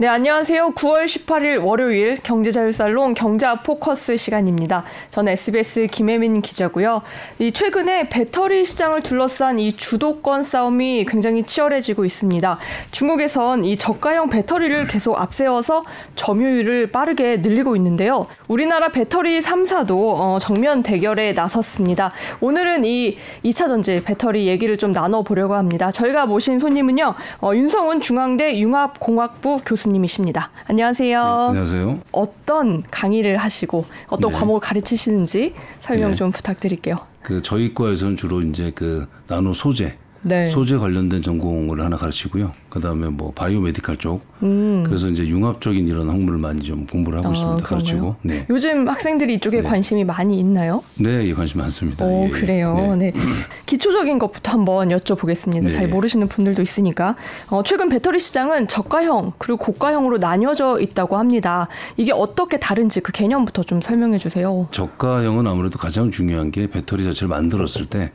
네, 안녕하세요. 9월 18일 월요일 경제자율살롱 경제아 포커스 시간입니다. 저는 SBS 김혜민 기자고요. 이 최근에 배터리 시장을 둘러싼 이 주도권 싸움이 굉장히 치열해지고 있습니다. 중국에선 이 저가형 배터리를 계속 앞세워서 점유율을 빠르게 늘리고 있는데요. 우리나라 배터리 3사도 어, 정면 대결에 나섰습니다. 오늘은 이 2차 전지 배터리 얘기를 좀 나눠보려고 합니다. 저희가 모신 손님은요. 어, 윤성훈 중앙대 융합공학부 교수 교수님이십니다. 안녕하세요. 네, 안녕하세요. 어떤 강의를 하시고 어떤 네. 과목을 가르치시는지 설명 네. 좀 부탁드릴게요. 그 저희 과에서는 주로 이제 그 나노 소재 네. 소재 관련된 전공을 하나 가르치고요. 그다음에 뭐 바이오 메디칼 쪽. 음. 그래서 이제 융합적인 이런 학문을 많이 좀 공부를 하고 아, 있습니다. 가르치고. 네. 요즘 학생들이 이쪽에 네. 관심이 많이 있나요? 네, 예, 관심 많습니다. 오, 예, 예. 그래요. 네. 네. 기초적인 것부터 한번 여쭤보겠습니다. 네. 잘 모르시는 분들도 있으니까. 어, 최근 배터리 시장은 저가형 그리고 고가형으로 나뉘어져 있다고 합니다. 이게 어떻게 다른지 그 개념부터 좀 설명해 주세요. 저가형은 아무래도 가장 중요한 게 배터리 자체를 만들었을 때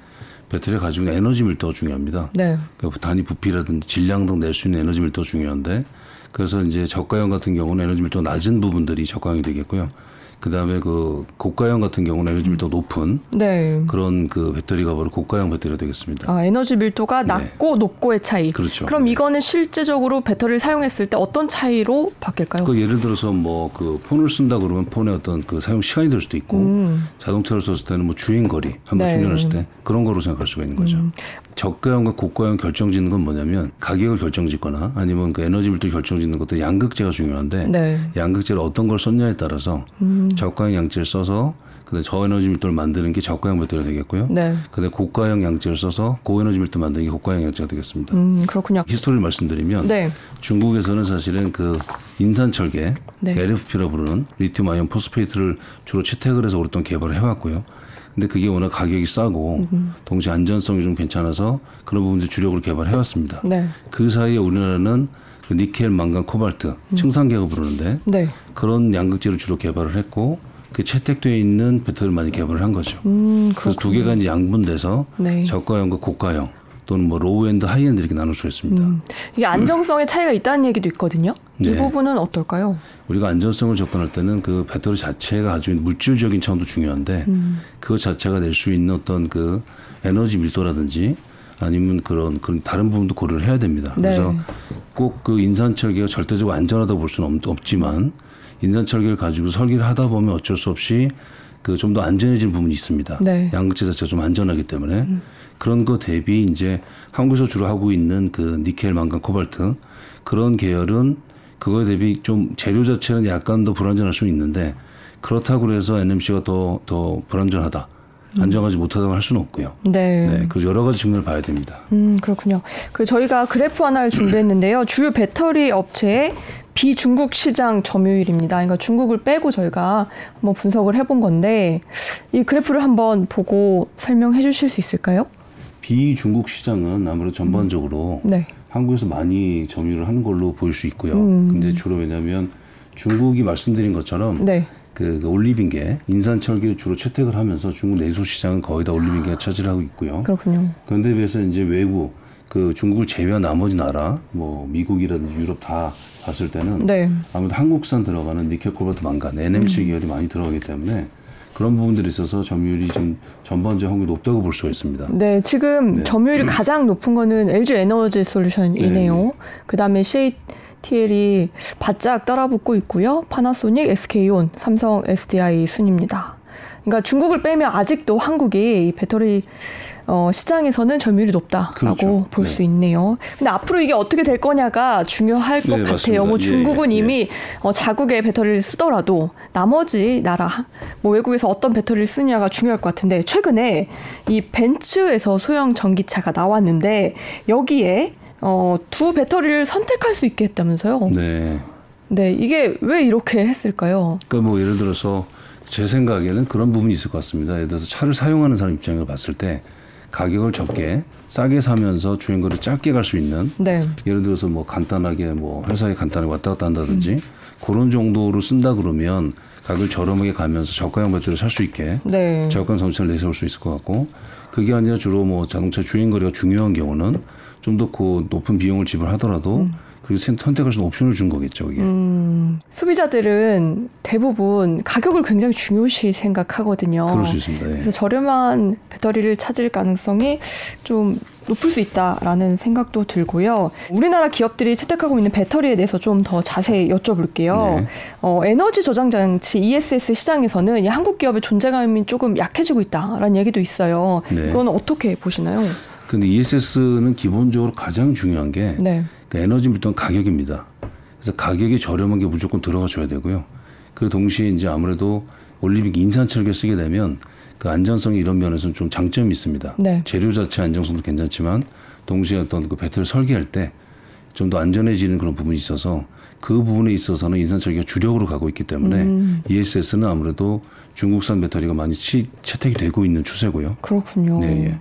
배터리가 가지고 있는 에너지 밀도가 중요합니다. 네. 그러니까 단위 부피라든지 질량 등 낼 수 있는 에너지 밀도가 중요한데 그래서 이제 저가형 같은 경우는 에너지 밀도가 낮은 부분들이 저가형이 되겠고요. 그다음에 그 고가형 같은 경우는 에너지 밀도가 높은 네. 그런 그 배터리가 바로 고가형 배터리가 되겠습니다. 아, 에너지 밀도가 네. 낮고 높고의 차이. 그렇죠. 그럼 이거는 실제적으로 배터리를 사용했을 때 어떤 차이로 바뀔까요? 그 예를 들어서 뭐 그 폰을 쓴다 그러면 폰의 어떤 그 사용 시간이 될 수도 있고 음. 자동차를 썼을 때는 뭐 주행 거리 한번 네. 충전했을 때 그런 거로 생각할 수가 있는 거죠. 음. 저가형과 고가형 결정짓는 건 뭐냐면 가격을 결정짓거나 아니면 그 에너지 밀도 결정짓는 것도 양극재가 중요한데 네. 양극재를 어떤 걸 썼냐에 따라서 음. 저가형 양재를 써서 근데 저에너지 밀도를 만드는 게 저가형 배터리가 되겠고요. 네. 근데 고가형 양재를 써서 고에너지 밀도 만드는 게 고가형 양재가 되겠습니다. 음, 그렇군요. history를 말씀드리면 네. 중국에서는 사실은 그 인산철계 네. LFP라 부르는 lithium iron phosphate를 주로 채택을 해서 오랫동안 개발을 해왔고요. 근데 그게 워낙 가격이 싸고 음. 동시에 안전성이 좀 괜찮아서 그런 부분들 주력으로 개발해 왔습니다. 네. 그 사이에 우리나라는 그 니켈, 망간, 코발트, 음. 삼원계라 부르는데 네. 그런 양극재를 주로 개발을 했고 그 채택되어 있는 배터리를 많이 개발을 한 거죠. 음, 그래서 두 개가 이제 양분돼서 네. 저가형과 고가형 또는 뭐 low-end, high-end 이렇게 나눌 수 있습니다. 음. 이게 안정성의 차이가 있다는 얘기도 있거든요. 이 네. 부분은 어떨까요? 우리가 안전성을 접근할 때는 그 배터리 자체가 가지고 있는 물질적인 차원도 중요한데 음. 그것 자체가 낼 수 있는 어떤 그 에너지 밀도라든지 아니면 그런 그런 다른 부분도 고려를 해야 됩니다. 네. 그래서 꼭 그 인산철계가 절대적으로 안전하다고 볼 수는 없, 지만 인산철계를 가지고 설계를 하다 보면 어쩔 수 없이 그 좀 더 안전해지는 부분이 있습니다. 네. 양극재 자체가 좀 안전하기 때문에 음. 그런 거 대비 이제 한국에서 주로 하고 있는 그 니켈, 망간, 코발트 그런 계열은 그거에 대비 좀 재료 자체는 약간 더 불안전할 수 있는데 그렇다고 그래서 NMC가 더 더 불안전하다. 안정하지 못하다고 할 수는 없고요. 네. 네. 그 여러 가지 측면을 봐야 됩니다. 음, 그렇군요. 그 저희가 그래프 하나를 준비했는데요. 주요 배터리 업체의 비중국 시장 점유율입니다. 그러니까 중국을 빼고 저희가 한번 분석을 해본 건데 이 그래프를 한번 보고 설명해 주실 수 있을까요? 비중국 시장은 아무래도 전반적으로 음. 네. 한국에서 많이 점유를 하는 걸로 보일 수 있고요. 음. 근데 주로 왜냐하면 중국이 말씀드린 것처럼 네. 그, 그 올리빙계 인산철기를 주로 채택을 하면서 중국 내수 시장은 거의 다 올리빙계가 차지를 하고 있고요. 그렇군요. 그런데 비해서 이제 외국 그 중국을 제외한 나머지 나라 뭐 미국이라든지 유럽 다 봤을 때는 네. 아무래도 한국산 들어가는 니켈 코발트 망간 NMC 음. 계열이 많이 들어가기 때문에 그런 부분들이 있어서 점유율이 좀 전반적 확률이 높다고 볼 수가 있습니다. 네, 지금 네. 점유율이 가장 높은 거는 LG 에너지 솔루션이네요. 네. 그다음에 CA TL이 바짝 따라붙고 있고요. 파나소닉, SK온, 삼성, SDI 순입니다. 그러니까 중국을 빼면 아직도 한국이 이 배터리 어, 시장에서는 점유율이 높다라고 그렇죠. 볼수 네. 있네요. 근데 앞으로 이게 어떻게 될 거냐가 중요할 것 네, 같아요. 뭐 예, 중국은 예, 예. 이미 어, 자국의 배터리를 쓰더라도 나머지 나라 뭐 외국에서 어떤 배터리를 쓰냐가 중요할 것 같은데 최근에 이 벤츠에서 소형 전기차가 나왔는데 여기에 어, 두 배터리를 선택할 수 있게 했다면서요? 네. 네, 이게 왜 이렇게 했을까요? 그러니까 뭐 예를 들어서 제 생각에는 그런 부분이 있을 것 같습니다. 예를 들어서 차를 사용하는 사람 입장에서 봤을 때 가격을 적게 싸게 사면서 주행거리 짧게 갈 수 있는 네. 예를 들어서 뭐 간단하게 뭐 회사에 간단하게 왔다 갔다 한다든지 음. 그런 정도로 쓴다 그러면 가격을 저렴하게 가면서 저가형 배터리를 살 수 있게 네. 저가 정책을 내세울 수 있을 것 같고 그게 아니라 주로 뭐 자동차 주행거리가 중요한 경우는 좀 더 그 높은 비용을 지불하더라도 음. 선- 선택할 수 있는 옵션을 준 거겠죠. 이게. 음, 소비자들은 대부분 가격을 굉장히 중요시 생각하거든요. 그럴 수 있습니다. 예. 그래서 저렴한 배터리를 찾을 가능성이 좀 높을 수 있다라는 생각도 들고요. 우리나라 기업들이 채택하고 있는 배터리에 대해서 좀 더 자세히 여쭤볼게요. 네. 어, 에너지 저장 장치 ESS 시장에서는 이 한국 기업의 존재감이 조금 약해지고 있다라는 얘기도 있어요. 네. 이건 어떻게 보시나요? 근데 ESS는 기본적으로 가장 중요한 게 네. 그 에너지 밀도는 가격입니다. 그래서 가격이 저렴한 게 무조건 들어가 줘야 되고요. 그 동시에 이제 아무래도 올림픽 인산철개 쓰게 되면 그 안전성이 이런 면에서는 좀 장점이 있습니다. 네. 재료 자체 안정성도 괜찮지만 동시에 어떤 그 배터리 설계할 때 좀 더 안전해지는 그런 부분이 있어서 그 부분에 있어서는 인산철개가 주력으로 가고 있기 때문에 음. ESS는 아무래도 중국산 배터리가 많이 치, 채택이 되고 있는 추세고요. 그렇군요. 네, 예.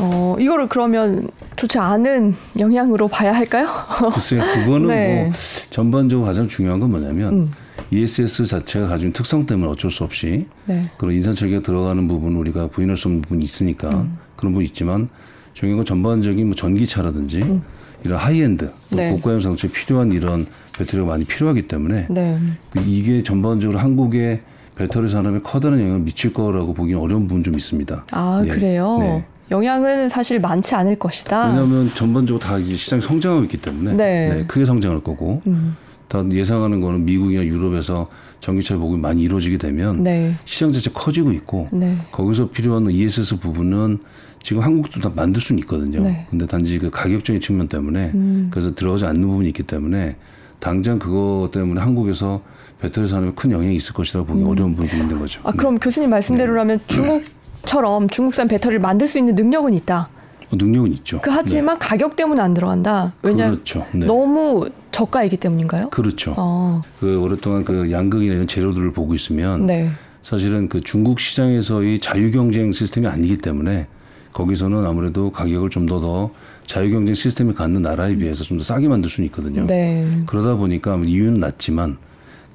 어, 이거를 그러면 좋지 않은 영향으로 봐야 할까요? 글쎄요, 그거는 네. 뭐 전반적으로 가장 중요한 건 뭐냐면 음. ESS 자체가 가진 특성 때문에 어쩔 수 없이 네. 그런 인산철기가 들어가는 부분 우리가 부인할 수 없는 부분이 있으니까 음. 그런 부분이 있지만 중요한 건 전반적인 뭐 전기차라든지 이런 하이엔드 또 음. 네. 고가형 자동차에 필요한 이런 배터리가 많이 필요하기 때문에 네. 그 이게 전반적으로 한국의 배터리 산업에 커다란 영향을 미칠 거라고 보기는 어려운 부분 좀 있습니다. 아, 예. 그래요? 네. 영향은 사실 많지 않을 것이다. 왜냐하면 전반적으로 다 이제 시장이 성장하고 있기 때문에 네. 크게 성장할 거고 음. 다 예상하는 거는 미국이나 유럽에서 전기차 보급이 많이 이루어지게 되면 네. 시장 자체 커지고 있고 네. 거기서 필요한 ESS 부분은 지금 한국도 다 만들 수는 있거든요. 네. 근데 단지 그 가격적인 측면 때문에 음. 그래서 들어가지 않는 부분이 있기 때문에 당장 그거 때문에 한국에서 배터리 산업에 큰 영향이 있을 것이라고 보기 어려운 부분이 좀 있는 거죠. 아, 그럼 교수님 말씀대로라면 중국 처럼 중국산 배터리를 만들 수 있는 능력은 있다. 어, 능력은 있죠. 그 하지만 가격 때문에 안 들어간다. 네. 왜냐 그렇죠. 네. 너무 저가이기 때문인가요? 그렇죠. 어. 그 오랫동안 그 양극이나 이런 재료들을 보고 있으면 네. 사실은 그 중국 시장에서의 자유 경쟁 시스템이 아니기 때문에 거기서는 아무래도 가격을 좀 더더 자유 경쟁 시스템을 갖는 나라에 비해서 좀 더 싸게 만들 수는 있거든요. 네. 그러다 보니까 이유는 낮지만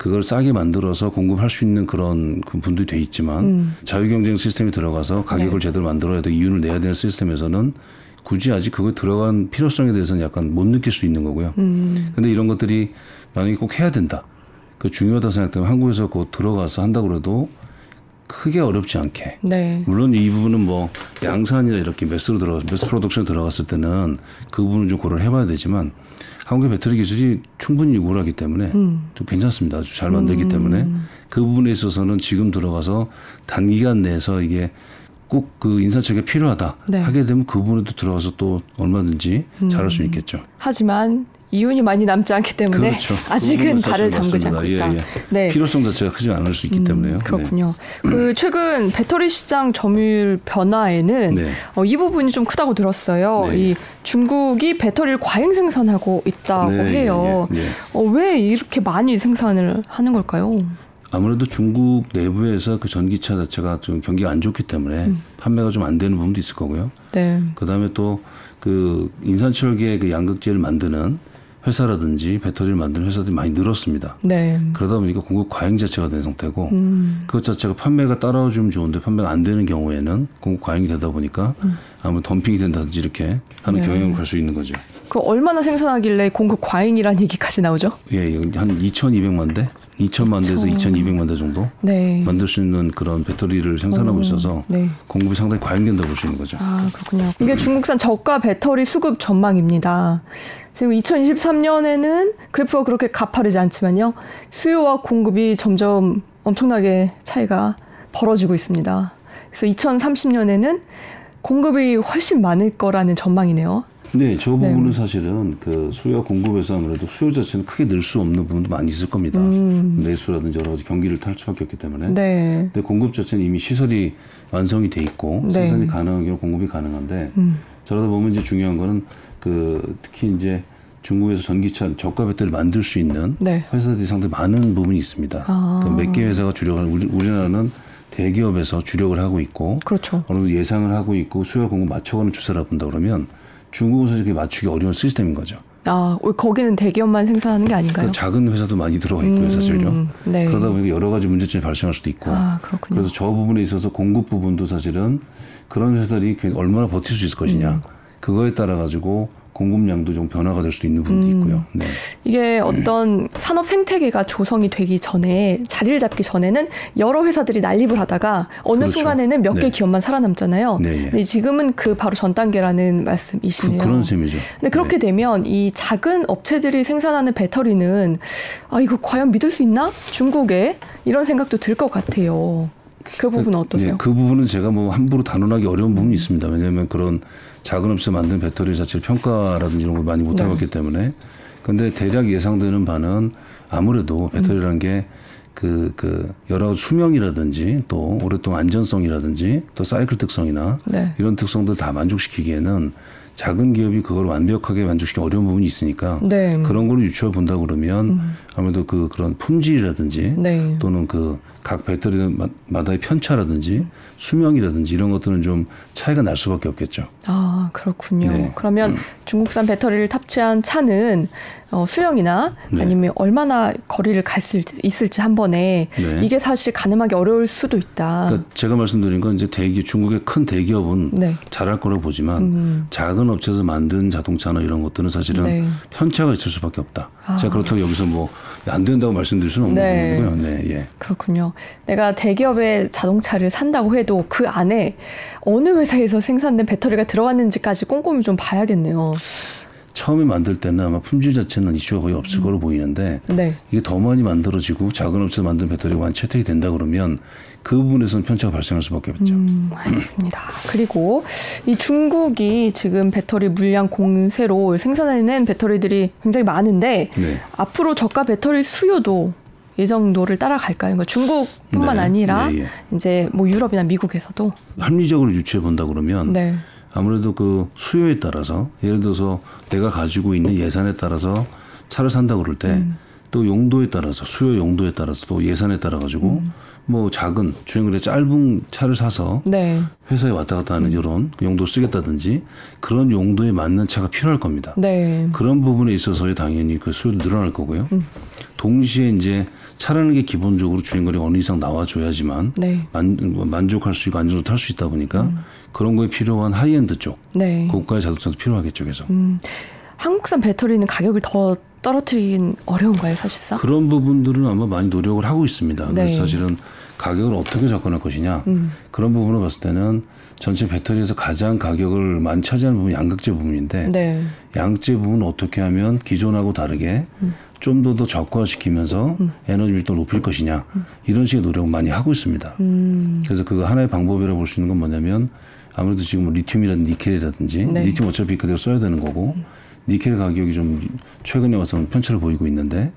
그걸 싸게 만들어서 공급할 수 있는 그런 그 분들이 돼 있지만 음. 자유 경쟁 시스템이 들어가서 가격을 네. 제대로 만들어야 돼 이윤을 내야 되는 시스템에서는 굳이 아직 그거 들어간 필요성에 대해서는 약간 못 느낄 수 있는 거고요. 음. 근데 이런 것들이 만약에 꼭 해야 된다. 그 중요하다 생각되면 한국에서 곧 들어가서 한다고 그래도 크게 어렵지 않게. 네. 물론 이 부분은 뭐 양산이나 이렇게 매스로 들어가 매스 프로덕션 들어갔을 때는 그 부분은 좀 고려를 해봐야 되지만 한국의 배터리 기술이 충분히 유구하기 때문에 음. 좀 괜찮습니다. 아주 잘 만들기 때문에 그 부분에 있어서는 지금 들어가서 단기간 내에서 이게 꼭 그 인사체가 필요하다 네. 하게 되면 그 부분에도 들어가서 또 얼마든지 잘할 수 있겠죠. 하지만 이윤이 많이 남지 않기 때문에 그렇죠. 그 아직은 발을 담그지. 않고 예, 있다. 예. 네. 필요성 자체가 크지 않을 수 있기 음, 때문에요. 그렇군요. 그 최근 배터리 시장 점유율 변화에는 네. 어, 이 부분이 좀 크다고 들었어요. 네. 이 중국이 배터리를 과잉 생산하고 있다고 네, 해요. 예, 예. 어, 왜 이렇게 많이 생산을 하는 걸까요? 아무래도 중국 내부에서 그 전기차 자체가 좀 경기가 안 좋기 때문에 음. 판매가 좀 안 되는 부분도 있을 거고요. 네. 그 다음에 또 그 인산철계 그 양극재를 만드는 회사라든지 배터리를 만드는 회사들이 많이 늘었습니다. 네. 그러다 보니까 공급 과잉 자체가 된 상태고 음. 그것 자체가 판매가 따라주면 좋은데 판매가 안 되는 경우에는 공급 과잉이 되다 보니까 아무래도 덤핑이 된다든지 이렇게 하는 음. 네. 경향을 갈수 있는 거죠. 그 얼마나 생산하길래 공급 과잉이라는 얘기까지 나오죠? 예, 이건 한 2,200만 대, 2천만 대에서 2,200만 대 정도 네. 만들 수 있는 그런 배터리를 생산하고 있어서 네. 공급이 상당히 과잉된다고 볼 수 있는 거죠. 아, 그렇군요. 이게 중국산 저가 배터리 수급 전망입니다. 지금 2023년에는 그래프가 그렇게 가파르지 않지만요. 수요와 공급이 점점 엄청나게 차이가 벌어지고 있습니다. 그래서 2030년에는 공급이 훨씬 많을 거라는 전망이네요. 네, 저 네. 부분은 사실은 그 수요와 공급에서 아무래도 수요 자체는 크게 늘 수 없는 부분도 많이 있을 겁니다. 내수라든지 여러 가지 경기를 탈 수밖에 없기 때문에. 음. 네. 근데 공급 자체는 이미 시설이 완성이 돼 있고 네. 음. 생산이 가능한 경우 공급이 가능한데 저러다 보면 이제 중요한 거는 그 특히 이제 중국에서 전기차 저가 배터리를 만들 수 있는 네. 회사들이 상당히 많은 부분이 있습니다. 아. 몇개 회사가 주력을 우리, 우리나라는 대기업에서 주력을 하고 있고 그렇죠. 어느 정도 예상을 하고 있고 수요 공급 맞춰가는 추세라 본다 그러면 사실 그게 맞추기 어려운 시스템인 거죠. 아, 거기는 대기업만 생산하는 게 아닌가요? 작은 회사도 많이 들어가 있고요, 사실요. 음, 네. 그러다 보니까 여러 가지 문제점이 발생할 수도 있고. 아. 그래서 저 부분에 있어서 공급 부분도 사실은 그런 회사들이 얼마나 버틸 수 있을 것이냐. 음. 그거에 따라 가지고 공급량도 좀 변화가 될 수도 있는 부분도 음. 있고요. 네. 이게 어떤 산업 생태계가 조성이 되기 전에 자리를 잡기 전에는 여러 회사들이 난립을 하다가 어느 그렇죠. 순간에는 몇개 네. 기업만 살아남잖아요. 네, 예. 근데 지금은 그 바로 전 단계라는 그, 말씀이시네요. 그 런 셈이죠. 근데 그렇게 네. 되면 이 작은 업체들이 생산하는 배터리는 아 이거 과연 믿을 수 있나? 중국에 이런 생각도 들 것 같아요. 그 부분은 어떠세요? 음. 네, 그 부분은 제가 뭐 함부로 단언하기 어려운 부분이 있습니다. 왜냐하면 그런 작은 업체 만든 배터리 자체를 평가라든지 이런 걸 많이 못 네. 해봤기 때문에. 근데 대략 예상되는 바는 아무래도 배터리라는 게 그, 그, 여러 수명이라든지 또 오랫동안 안전성이라든지 또 사이클 특성이나 네. 이런 특성들 다 만족시키기에는 작은 기업이 그걸 완벽하게 만족시키기 어려운 부분이 있으니까 네. 음. 그런 거를 유추해 본다 그러면 아무래도 그 그런 품질이라든지 네. 또는 그 각 배터리마다의 편차라든지 수명이라든지 이런 것들은 좀 차이가 날 수밖에 없겠죠. 아 그렇군요. 네. 그러면 중국산 배터리를 탑재한 차는 어, 수영이나 네. 아니면 얼마나 거리를 갈 수 있을지 한 번에 네. 이게 사실 가늠하기 어려울 수도 있다. 그러니까 제가 말씀드린 건 이제 대기 중국의 큰 대기업은 네. 잘할 거라고 보지만 음. 작은 업체에서 만든 자동차나 이런 것들은 사실은 네. 편차가 있을 수밖에 없다. 아. 제가 그렇다고 여기서 뭐 안 된다고 말씀드릴 수는 없는 네. 부분이고요. 네, 예. 그렇군요. 내가 대기업의 자동차를 산다고 해도 그 안에 어느 회사에서 생산된 배터리가 들어갔는지까지 꼼꼼히 좀 봐야겠네요. 처음에 만들 때는 아마 품질 자체는 이슈가 거의 없을 거로 보이는데 네. 이게 더 많이 만들어지고 작은 업체에서 만든 배터리가 많이 채택이 된다 그러면 그 부분에서는 편차가 발생할 수밖에 없죠. 음, 알겠습니다. 그리고 이 중국이 지금 배터리 물량 공세로 생산해낸 배터리들이 굉장히 많은데 네. 앞으로 저가 배터리 수요도 예정도를 따라갈까요? 그러니까 중국뿐만 네. 아니라 네, 예. 이제 뭐 유럽이나 미국에서도 합리적으로 유추해 본다 그러면 네. 아무래도 그 수요에 따라서 예를 들어서 내가 가지고 있는 예산에 따라서 차를 산다 그럴 때또 용도에 따라서 수요 용도에 따라서 또 예산에 따라 가지고 뭐 작은 주행거리 짧은 차를 사서 네. 회사에 왔다 갔다 하는 이런 용도 쓰겠다든지 그런 용도에 맞는 차가 필요할 겁니다. 네. 그런 부분에 있어서 당연히 그 수요도 늘어날 거고요. 동시에 이제 차라는 게 기본적으로 주행거리 어느 이상 나와줘야지만 네. 만, 만족할 수 있고 안정적으로 탈 수 있다 보니까 그런 거에 필요한 하이엔드 쪽 네. 고가의 자동차도 필요하겠죠. 그래서 음, 한국산 배터리는 가격을 더 떨어뜨리긴 어려운가요, 사실상? 그런 부분들은 아마 많이 노력을 하고 있습니다. 네. 그래서 사실은 가격을 어떻게 접근할 것이냐 음. 그런 부분을 봤을 때는 전체 배터리에서 가장 가격을 많이 차지하는 부분이 양극재 부분인데 네. 양재 부분을 어떻게 하면 기존하고 다르게 좀 더더 적화시키면서 에너지 밀도를 높일 것이냐 이런 식의 노력을 많이 하고 있습니다. 음. 그래서 그 하나의 방법이라고 볼 수 있는 건 뭐냐면 아무래도 지금 뭐 리튬이라든지 니켈이라든지 네. 리튬 어차피 그대로 써야 되는 거고 니켈 가격이 좀 최근에 와서는 편차를 보이고 있는데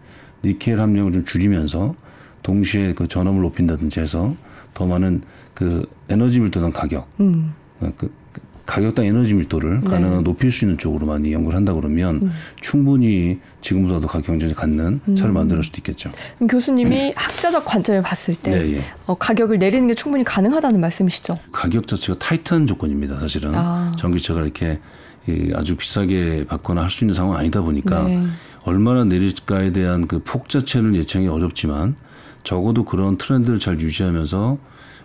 니켈 함량을 좀 줄이면서 동시에 그 전압을 높인다든지 해서 더 많은 그 에너지 밀도당 가격 음. 그, 그 가격당 에너지 밀도를 네. 가능한 높일 수 있는 쪽으로 많이 연구를 한다 그러면 충분히 지금보다도 가격 경쟁이 갖는 차를 만들 수도 있겠죠. 교수님이 학자적 관점에 봤을 때 네, 예. 어, 가격을 내리는 게 충분히 가능하다는 말씀이시죠? 가격 자체가 타이트한 조건입니다. 사실은 아. 전기차가 이렇게 이 아주 비싸게 받거나 할 수 있는 상황 아니다 보니까 네. 얼마나 내릴까에 대한 그 폭 자체는 예측하기 어렵지만 적어도 그런 트렌드를 잘 유지하면서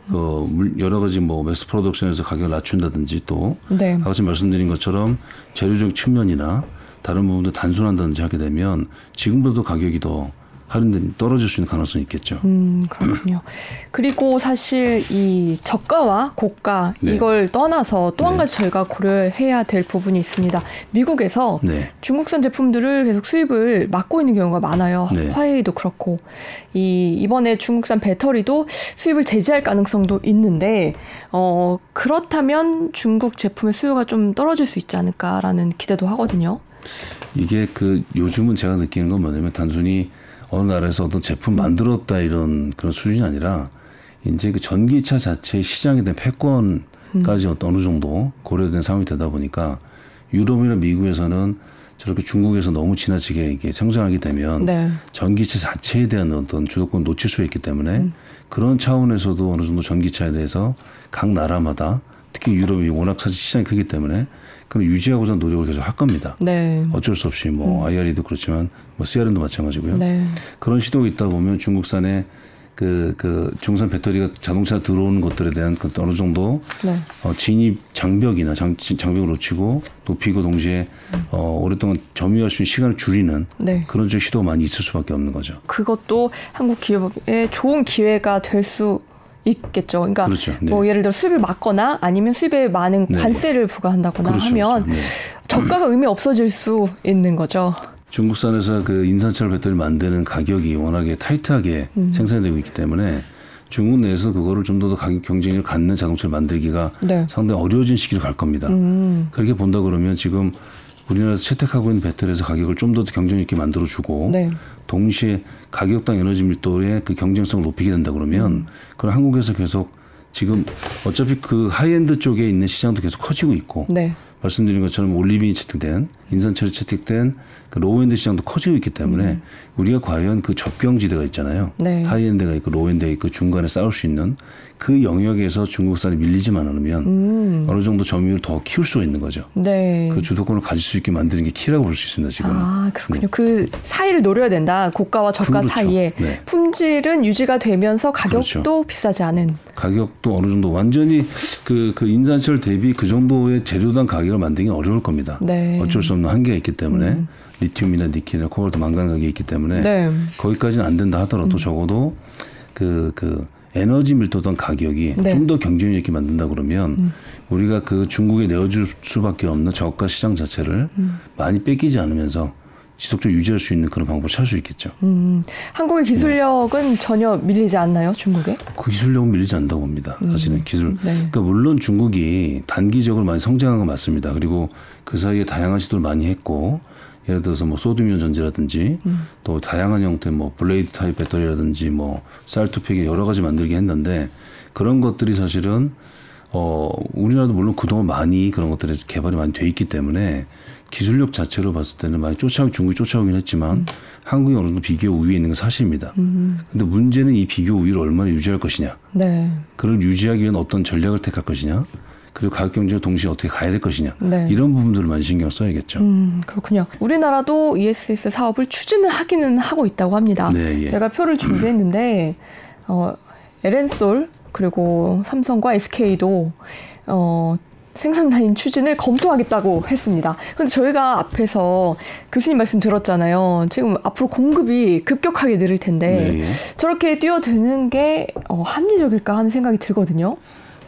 그 물- 여러 가지 뭐 매스 프로덕션에서 가격을 낮춘다든지 또 네. 아까 전 말씀드린 것처럼 재료적 측면이나 다른 부분도 단순한다든지 하게 되면 지금보다도 가격이 더 할인된 떨어질 수 있는 가능성이 있겠죠. 음, 그렇군요. 그리고 사실 이 저가와 고가 네. 이걸 떠나서 또한 가지 저희가 고려해야 될 부분이 있습니다. 미국에서 네. 중국산 제품들을 계속 수입을 막고 있는 경우가 많아요. 네. 화웨이도 그렇고 이 이번에 중국산 배터리도 수입을 제재할 가능성도 있는데 어 그렇다면 중국 제품의 수요가 좀 떨어질 수 있지 않을까라는 기대도 하거든요. 이게 그 요즘은 제가 느끼는 건 뭐냐면 단순히 어느 나라에서 어떤 제품 만들었다 이런 그런 수준이 아니라 이제 그 전기차 자체의 시장에 대한 패권까지 어떤 어느 정도 고려된 상황이 되다 보니까 유럽이나 미국에서는 저렇게 중국에서 너무 지나치게 이게 성장하게 되면 네. 전기차 자체에 대한 어떤 주도권 을 놓칠 수 있기 때문에 그런 차원에서도 어느 정도 전기차에 대해서 각 나라마다 특히 유럽이 워낙 사실 시장이 크기 때문에 그런 유지하고자 노력을 계속 할 겁니다. 네. 어쩔 수 없이 뭐 IRE도 그렇지만 뭐 CRM도 마찬가지고요. 네. 그런 시도가 있다 보면 중국산의 그, 그 중산 배터리가 자동차 들어오는 것들에 대한 그 어느 정도 네. 어, 진입 장벽이나 장, 장벽을 놓치고 높이고 동시에 어, 오랫동안 점유할 수 있는 시간을 줄이는 네. 그런 쪽 시도가 많이 있을 수밖에 없는 거죠. 그것도 한국 기업에 좋은 기회가 될 수 있겠죠. 그러니까 그렇죠. 네. 뭐 예를 들어 수입을 막거나 아니면 수입에 많은 네. 관세를 부과한다거나 그렇죠, 하면 그렇죠. 네. 저가가 의미 없어질 수 있는 거죠. 중국산에서 그 인산철 배터리 만드는 가격이 워낙에 타이트하게 음. 생산이 되고 있기 때문에 중국 내에서 그거를 좀 더 가격 경쟁력을 갖는 자동차를 만들기가 네. 상당히 어려워진 시기로 갈 겁니다. 음. 그렇게 본다 그러면 지금 우리나라에서 채택하고 있는 배터리에서 가격을 좀 더 경쟁력 있게 만들어 주고 네. 동시에 가격당 에너지 밀도의 그 경쟁성을 높이게 된다 그러면 음. 그럼 한국에서 계속 지금 어차피 그 하이엔드 쪽에 있는 시장도 계속 커지고 있고 네. 말씀드린 것처럼 olivine이 채택된 인산철이 채택된 그 low-end 시장도 커지고 있기 때문에 우리가 과연 그 접경지대가 있잖아요. 음. 네. high-end가 있고 low-end가 있고 중간에 싸울 수 있는 그 영역에서 중국산이 밀리지만 않으면 음. 어느 정도 점유율을 더 키울 수가 있는 거죠. 네. 그 주도권을 가질 수 있게 만드는 게 키라고 볼 수 있습니다. 지금. 아, 그렇군요. 그 사이를 노려야 된다. 고가와 저가 그렇죠. 사이에 네. 품질은 유지가 되면서 가격도 그렇죠. 비싸지 않은. 가격도 어느 정도 완전히 그, 그 인산철 대비 그 정도의 재료당 가격을 만들기 어려울 겁니다. 네. 음. 어쩔 수 없는 한계가 있기 때문에 리튬이나 니켈이나 코발트 망간 가격이 있기 때문에 네. 음. 거기까지는 안 된다 하더라도 적어도 그, 그 에너지 밀도당 가격이 네. 음. 좀더 경쟁력 있게 만든다 그러면 우리가 그 중국에 내어줄 수밖에 없는 저가 시장 자체를 음. 많이 뺏기지 않으면서 지속적으로 유지할 수 있는 그런 방법을 찾을 수 있겠죠. 음, 한국의 기술력은 전혀 밀리지 않나요, 중국에? 그 기술력은 밀리지 않다고 봅니다. 사실은 기술. 네. 그러니까 물론 중국이 단기적으로 많이 성장한 건 맞습니다. 그리고 그 사이에 다양한 시도를 많이 했고 예를 들어서 뭐 소듐이온 전지라든지 또 다양한 형태 뭐 blade 타입 배터리라든지 뭐 cell to pack에 여러 가지 만들게 했는데 그런 것들이 사실은 어 우리나라도 물론 그동안 많이 그런 것들에서 개발이 많이 돼 있기 때문에 기술력 자체로 봤을 때는 많이 쫓아오기 중국이 쫓아오긴 했지만 한국이 어느 정도 비교 우위에 있는 건 사실입니다. 근데 문제는 이 비교 우위를 얼마나 유지할 것이냐. 네. 그걸 유지하기 위한 어떤 전략을 택할 것이냐. 그리고 가격 경쟁을 동시에 어떻게 가야 될 것이냐. 네. 이런 부분들을 많이 신경 써야겠죠. 음, 그렇군요. 우리나라도 ESS 사업을 추진을 하기는 하고 있다고 합니다. 네, 예. 제가 표를 준비했는데 어, LN솔 그리고 삼성과 SK도 어, 생산 라인 추진을 검토하겠다고 했습니다. 근데 저희가 앞에서 교수님 말씀 들었잖아요. 지금 앞으로 공급이 급격하게 늘을 텐데 네, 예. 저렇게 뛰어드는 게 어, 합리적일까 하는 생각이 들거든요.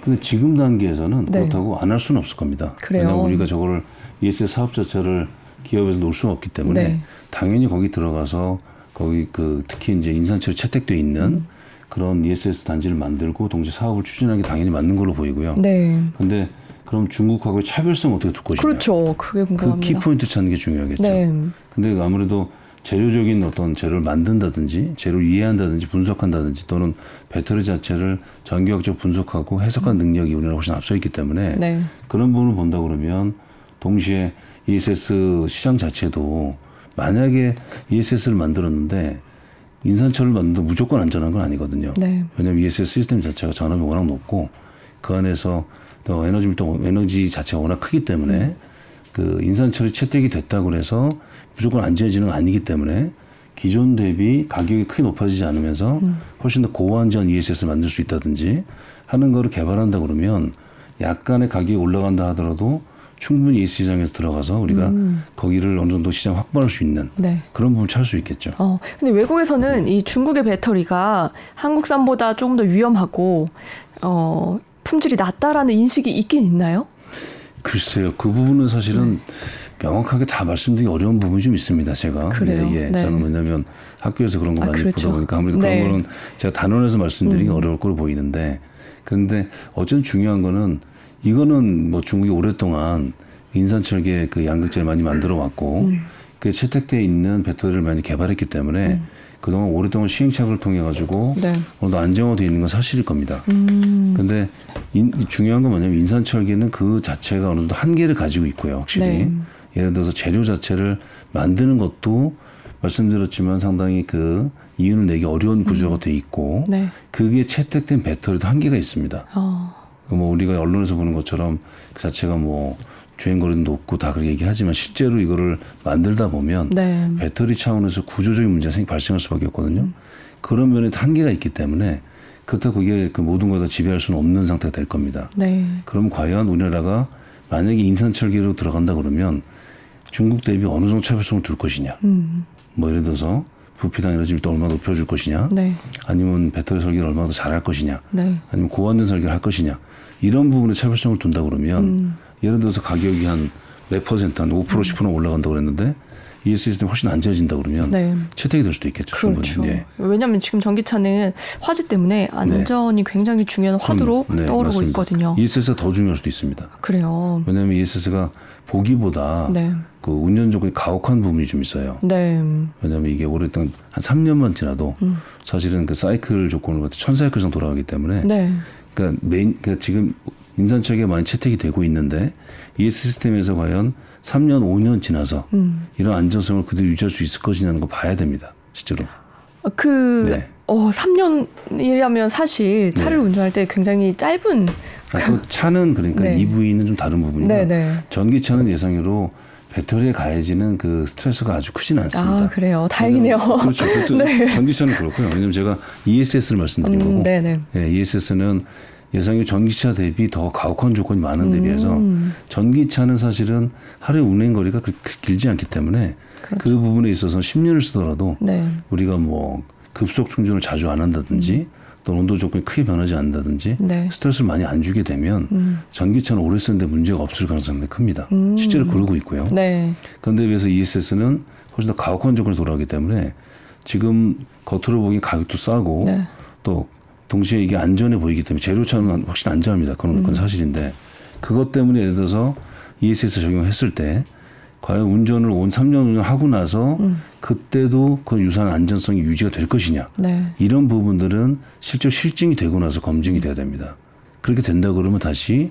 근데 지금 단계에서는 네. 그렇다고 안 할 수는 없을 겁니다. 그래요? 왜냐하면 우리가 저거를 ESS 사업 자체를 기업에서 놓을 수는 없기 때문에 네. 당연히 거기 들어가서 거기 그 특히 이제 인산철이 채택돼 있는 음. 그런 ESS 단지를 만들고 동시에 사업을 추진하는 게 당연히 맞는 걸로 보이고요. 네. 근데 그럼 중국하고의 차별성 어떻게 둘 것이냐. 그렇죠. 그게 그 궁금합니다. 키포인트 찾는 게 중요하겠죠. 네. 근데 아무래도 재료적인 어떤 재료를 만든다든지 재료를 이해한다든지 분석한다든지 또는 배터리 자체를 전기학적 분석하고 해석한 능력이 우리나라 훨씬 앞서 있기 때문에 네. 그런 부분을 본다 그러면 동시에 ESS 시장 자체도 만약에 ESS를 만들었는데 인산철을 만든다 무조건 안전한 건 아니거든요. 네. 왜냐하면 ESS 시스템 자체가 전압이 워낙 높고 그 안에서 또 에너지 밀도 에너지 자체가 워낙 크기 때문에 그 인산철이 채택이 됐다고 해서 무조건 안전해지는 건 아니기 때문에 기존 대비 가격이 크게 높아지지 않으면서 훨씬 더 고안전 ESS를 만들 수 있다든지 하는 거를 개발한다 그러면 약간의 가격이 올라간다 하더라도 충분히 ES 시장에서 들어가서 우리가 거기를 어느 정도 시장 확보할 수 있는 네. 그런 부분 찾을 수 있겠죠. 어, 근데 외국에서는 이 중국의 배터리가 한국산보다 조금 더 위험하고 어, 품질이 낮다라는 인식이 있긴 있나요? 글쎄요, 그 부분은 사실은 명확하게 다 말씀드리기 어려운 부분이 좀 있습니다. 제가 그래요? 네, 예. 네. 저는 왜냐하면 학교에서 그런 거 아, 많이 그렇죠. 보다 보니까 아무래도 네. 음. 그런 거는 제가 단원에서 말씀드리기 어려울 걸로 보이는데 그런데 어쨌든 중요한 거는 이거는 뭐 중국이 오랫동안 인산철계 그 양극재를 많이 만들어 왔고 음. 그 채택돼 있는 배터리를 많이 개발했기 때문에 그동안 오랫동안 시행착오를 통해 가지고 네. 어느 정도 안정화되어 있는 건 사실일 겁니다. 음, 근데 인- 중요한 건 뭐냐면 인산철계는 그 자체가 어느 정도 한계를 가지고 있고요, 확실히. 네. 예를 들어서 재료 자체를 만드는 것도 말씀드렸지만 상당히 그 이윤을 내기 어려운 구조가 돼 있고 네. 그게 채택된 배터리도 한계가 있습니다. 어, 그뭐 우리가 언론에서 보는 것처럼 그 자체가 뭐 주행 거리도 높고 다 그렇게 얘기하지만 실제로 이거를 만들다 보면 네. 배터리 차원에서 구조적인 문제가 생 발생할 수밖에 없거든요. 그런 면에 한계가 있기 때문에 그렇다고 그게 그 모든 걸 다 지배할 수는 없는 상태가 될 겁니다. 네. 그럼 과연 우리나라가 만약에 인산철기로 들어간다 그러면 중국 대비 어느 정도 차별성을 둘 것이냐. 음. 뭐 예를 들어서 부피당 에너지 밀도 얼마나 높여줄 것이냐. 네. 아니면 배터리 설계를 얼마나 더 잘할 것이냐. 네. 아니면 고안된 설계를 할 것이냐. 이런 부분에 차별성을 둔다 그러면 음. 예를 들어서 가격이 한 몇 퍼센트, 한 5% 10% 올라간다 그랬는데 ES 시스템이 훨씬 안전해진다 그러면 네. 채택이 될 수도 있겠죠. 그렇죠. 예. 왜냐하면 지금 전기차는 화재 때문에 안전이 굉장히 중요한 화두로. 네, 떠오르고 맞습니다. 있거든요. ESS가 더 중요할 수도 있습니다. 그래요. 왜냐하면 ESS가 보기보다 네. 그 운전 조건이 가혹한 부분이 좀 있어요. 네. 왜냐하면 이게 오랫동안 한 3년만 지나도 음. 사실은 그 사이클 조건을 갖다 천 사이클 이상 돌아가기 때문에 네. 그러니까 메인 그러니까 지금 인산철에 많이 채택이 되고 있는데 ES 시스템에서 과연 3년 5년 지나서 음. 이런 안전성을 그대로 유지할 수 있을 것이냐는 거 봐야 됩니다. 실제로. 그 네. 어, 3년이라면 사실 차를 네. 운전할 때 굉장히 짧은 아, 그 차는 그러니까 네. EV는 좀 다른 부분이고 네, 네. 전기차는 예상외로 배터리에 가해지는 그 스트레스가 아주 크지는 않습니다. 아, 그래요. 다행이네요. 그렇죠. 네. 전기차는 그렇고요. 왜냐면 제가 ESS를 말씀드린 음, 거고 네, 네. 예, ESS는 예상외 전기차 대비 더 가혹한 조건이 많은 데 비해서 음. 전기차는 사실은 하루에 운행 거리가 그렇게 길지 않기 때문에 그 부분에 있어서 10년을 쓰더라도 네. 우리가 뭐 급속 충전을 자주 안 한다든지 또 온도 조건이 크게 변하지 않는다든지 음. 네. 스트레스를 많이 안 주게 되면 음. 전기차는 오래 쓰는데 문제가 없을 가능성이 큽니다. 실제로 그러고 있고요. 네. 그런데 비해서 ESS는 훨씬 더 가혹한 조건에서 돌아가기 때문에 지금 겉으로 보기 가격도 싸고 네. 또 동시에 이게 안전해 보이기 때문에 재료차는 훨씬 안전합니다. 그건, 음. 그건 사실인데 그것 때문에 예를 들어서 ESS 적용했을 때 과연 운전을 온 3년 운영하고 나서 음. 그때도 그 유사한 안전성이 유지가 될 것이냐 네. 이런 부분들은 실제 실증이 되고 나서 검증이 돼야 됩니다. 그렇게 된다 그러면 다시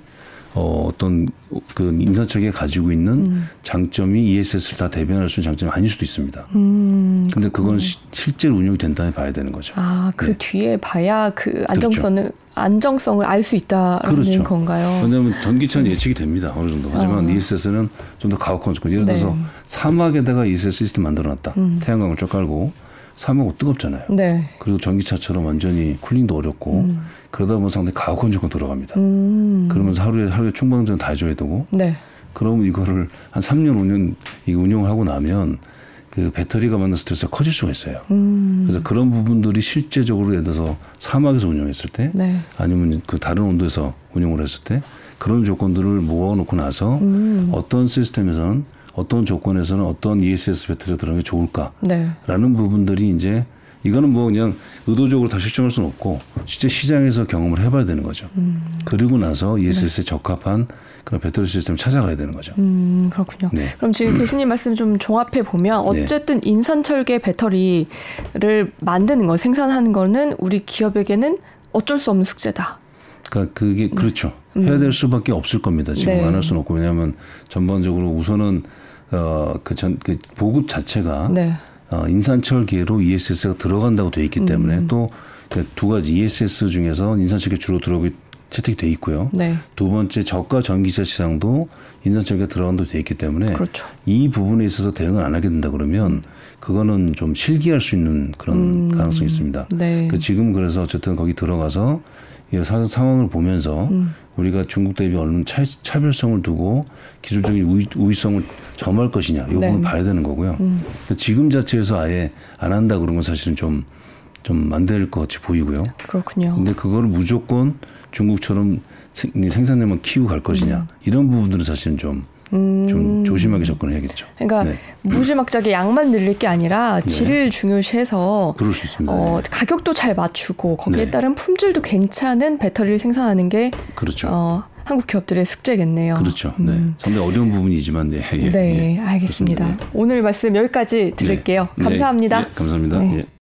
어, 어떤 그 인산철에 가지고 있는 음. 장점이 ESS를 다 대변할 수 있는 장점이 아닐 수도 있습니다. 음. 근데 그건 시- 실제로 운영이 된 다음에 봐야 되는 거죠. 아, 그 네. 뒤에 봐야 그 안정성을 안정성을 알 수 있다라는 그렇죠. 건가요? 왜냐하면 전기차는 예측이 됩니다. 어느 정도. 하지만 어. ESS는 좀 더 가혹한 조건. 예를 네. 음. 들어서 사막에다가 ESS 시스템 만들어놨다. 태양광을 쫙 깔고 사막은 뜨겁잖아요. 네. 그리고 전기차처럼 완전히 쿨링도 어렵고 그러다 보면 상당히 가혹한 조건 들어갑니다. 음. 그러면서 하루에 하루에 충방전 다 해줘야 되고 네. 그러면 이거를 한 3년 5년 이거 운용하고 나면 그 배터리가 받는 스트레스가 커질 수가 있어요. 음. 그래서 그런 부분들이 실제적으로 예를 들어서 사막에서 운영했을 때 네. 아니면 그 다른 온도에서 운영을 했을 때 그런 조건들을 모아놓고 나서 음. 어떤 시스템에서는 어떤 조건에서는 어떤 ESS 배터리가 들어가는 게 좋을까라는 네. 부분들이 이제 이거는 뭐 그냥 의도적으로 다 실정할 수는 없고 실제 시장에서 경험을 해봐야 되는 거죠. 음. 그리고 나서 ESS에 적합한 그런 배터리 시스템을 찾아가야 되는 거죠. 네. 음, 그렇군요. 네. 그럼 지금 교수님 말씀 좀 종합해 보면 네. 어쨌든 인산철계 배터리를 만드는 거, 생산하는 거는 우리 기업에게는 어쩔 수 없는 숙제다. 그러니까 그게 그렇죠. 해야 될 수밖에 없을 겁니다. 지금 음. 네. 안할 수는 없고 왜냐하면 전반적으로 우선은 어그전그 그 보급 자체가 네. 어, 인산철계로 ESS가 들어간다고 돼 있기 때문에 음. 또두 가지 ESS 중에서 인산철계 주로 들어오기 채택이 돼 있고요. 네. 두 번째 저가 전기차 시장도 인산철계가 들어간다고 돼 있기 때문에 그렇죠. 이 부분에 있어서 대응을 안 하게 된다 그러면 그거는 좀 실기할 수 있는 그런 가능성이 있습니다. 네. 그 지금 그래서 어쨌든 거기 들어가서 이 사- 상황을 보면서 음. 우리가 중국 대비 얼마나 차, 차별성을 두고 기술적인 우위, 우위성을 점할 것이냐 이 부분 네. 을 봐야 되는 거고요. 그러니까 지금 자체에서 아예 안 한다 그런 건 사실은 좀 좀안 될 것 같이 보이고요. 그렇군요. 근데 그거를 무조건 중국처럼 생- 생산량만 키우고 갈 것이냐 이런 부분들은 사실은 좀, 좀 조심하게 접근해야겠죠. 음. 그러니까 네. 무지막지하게 양만 늘릴 게 아니라 질을 중요시해서 그럴 수 있습니다. 어, 네. 가격도 잘 맞추고 거기에 네. 따른 품질도 괜찮은 배터리를 생산하는 게 그렇죠. 어, 한국 기업들의 숙제겠네요. 그렇죠. 네. 상당히 어려운 부분이지만 네. 예, 네, 예. 알겠습니다. 그렇습니다. 오늘 말씀 여기까지 들을게요. 네. 감사합니다. 네, 감사합니다. 네. 예.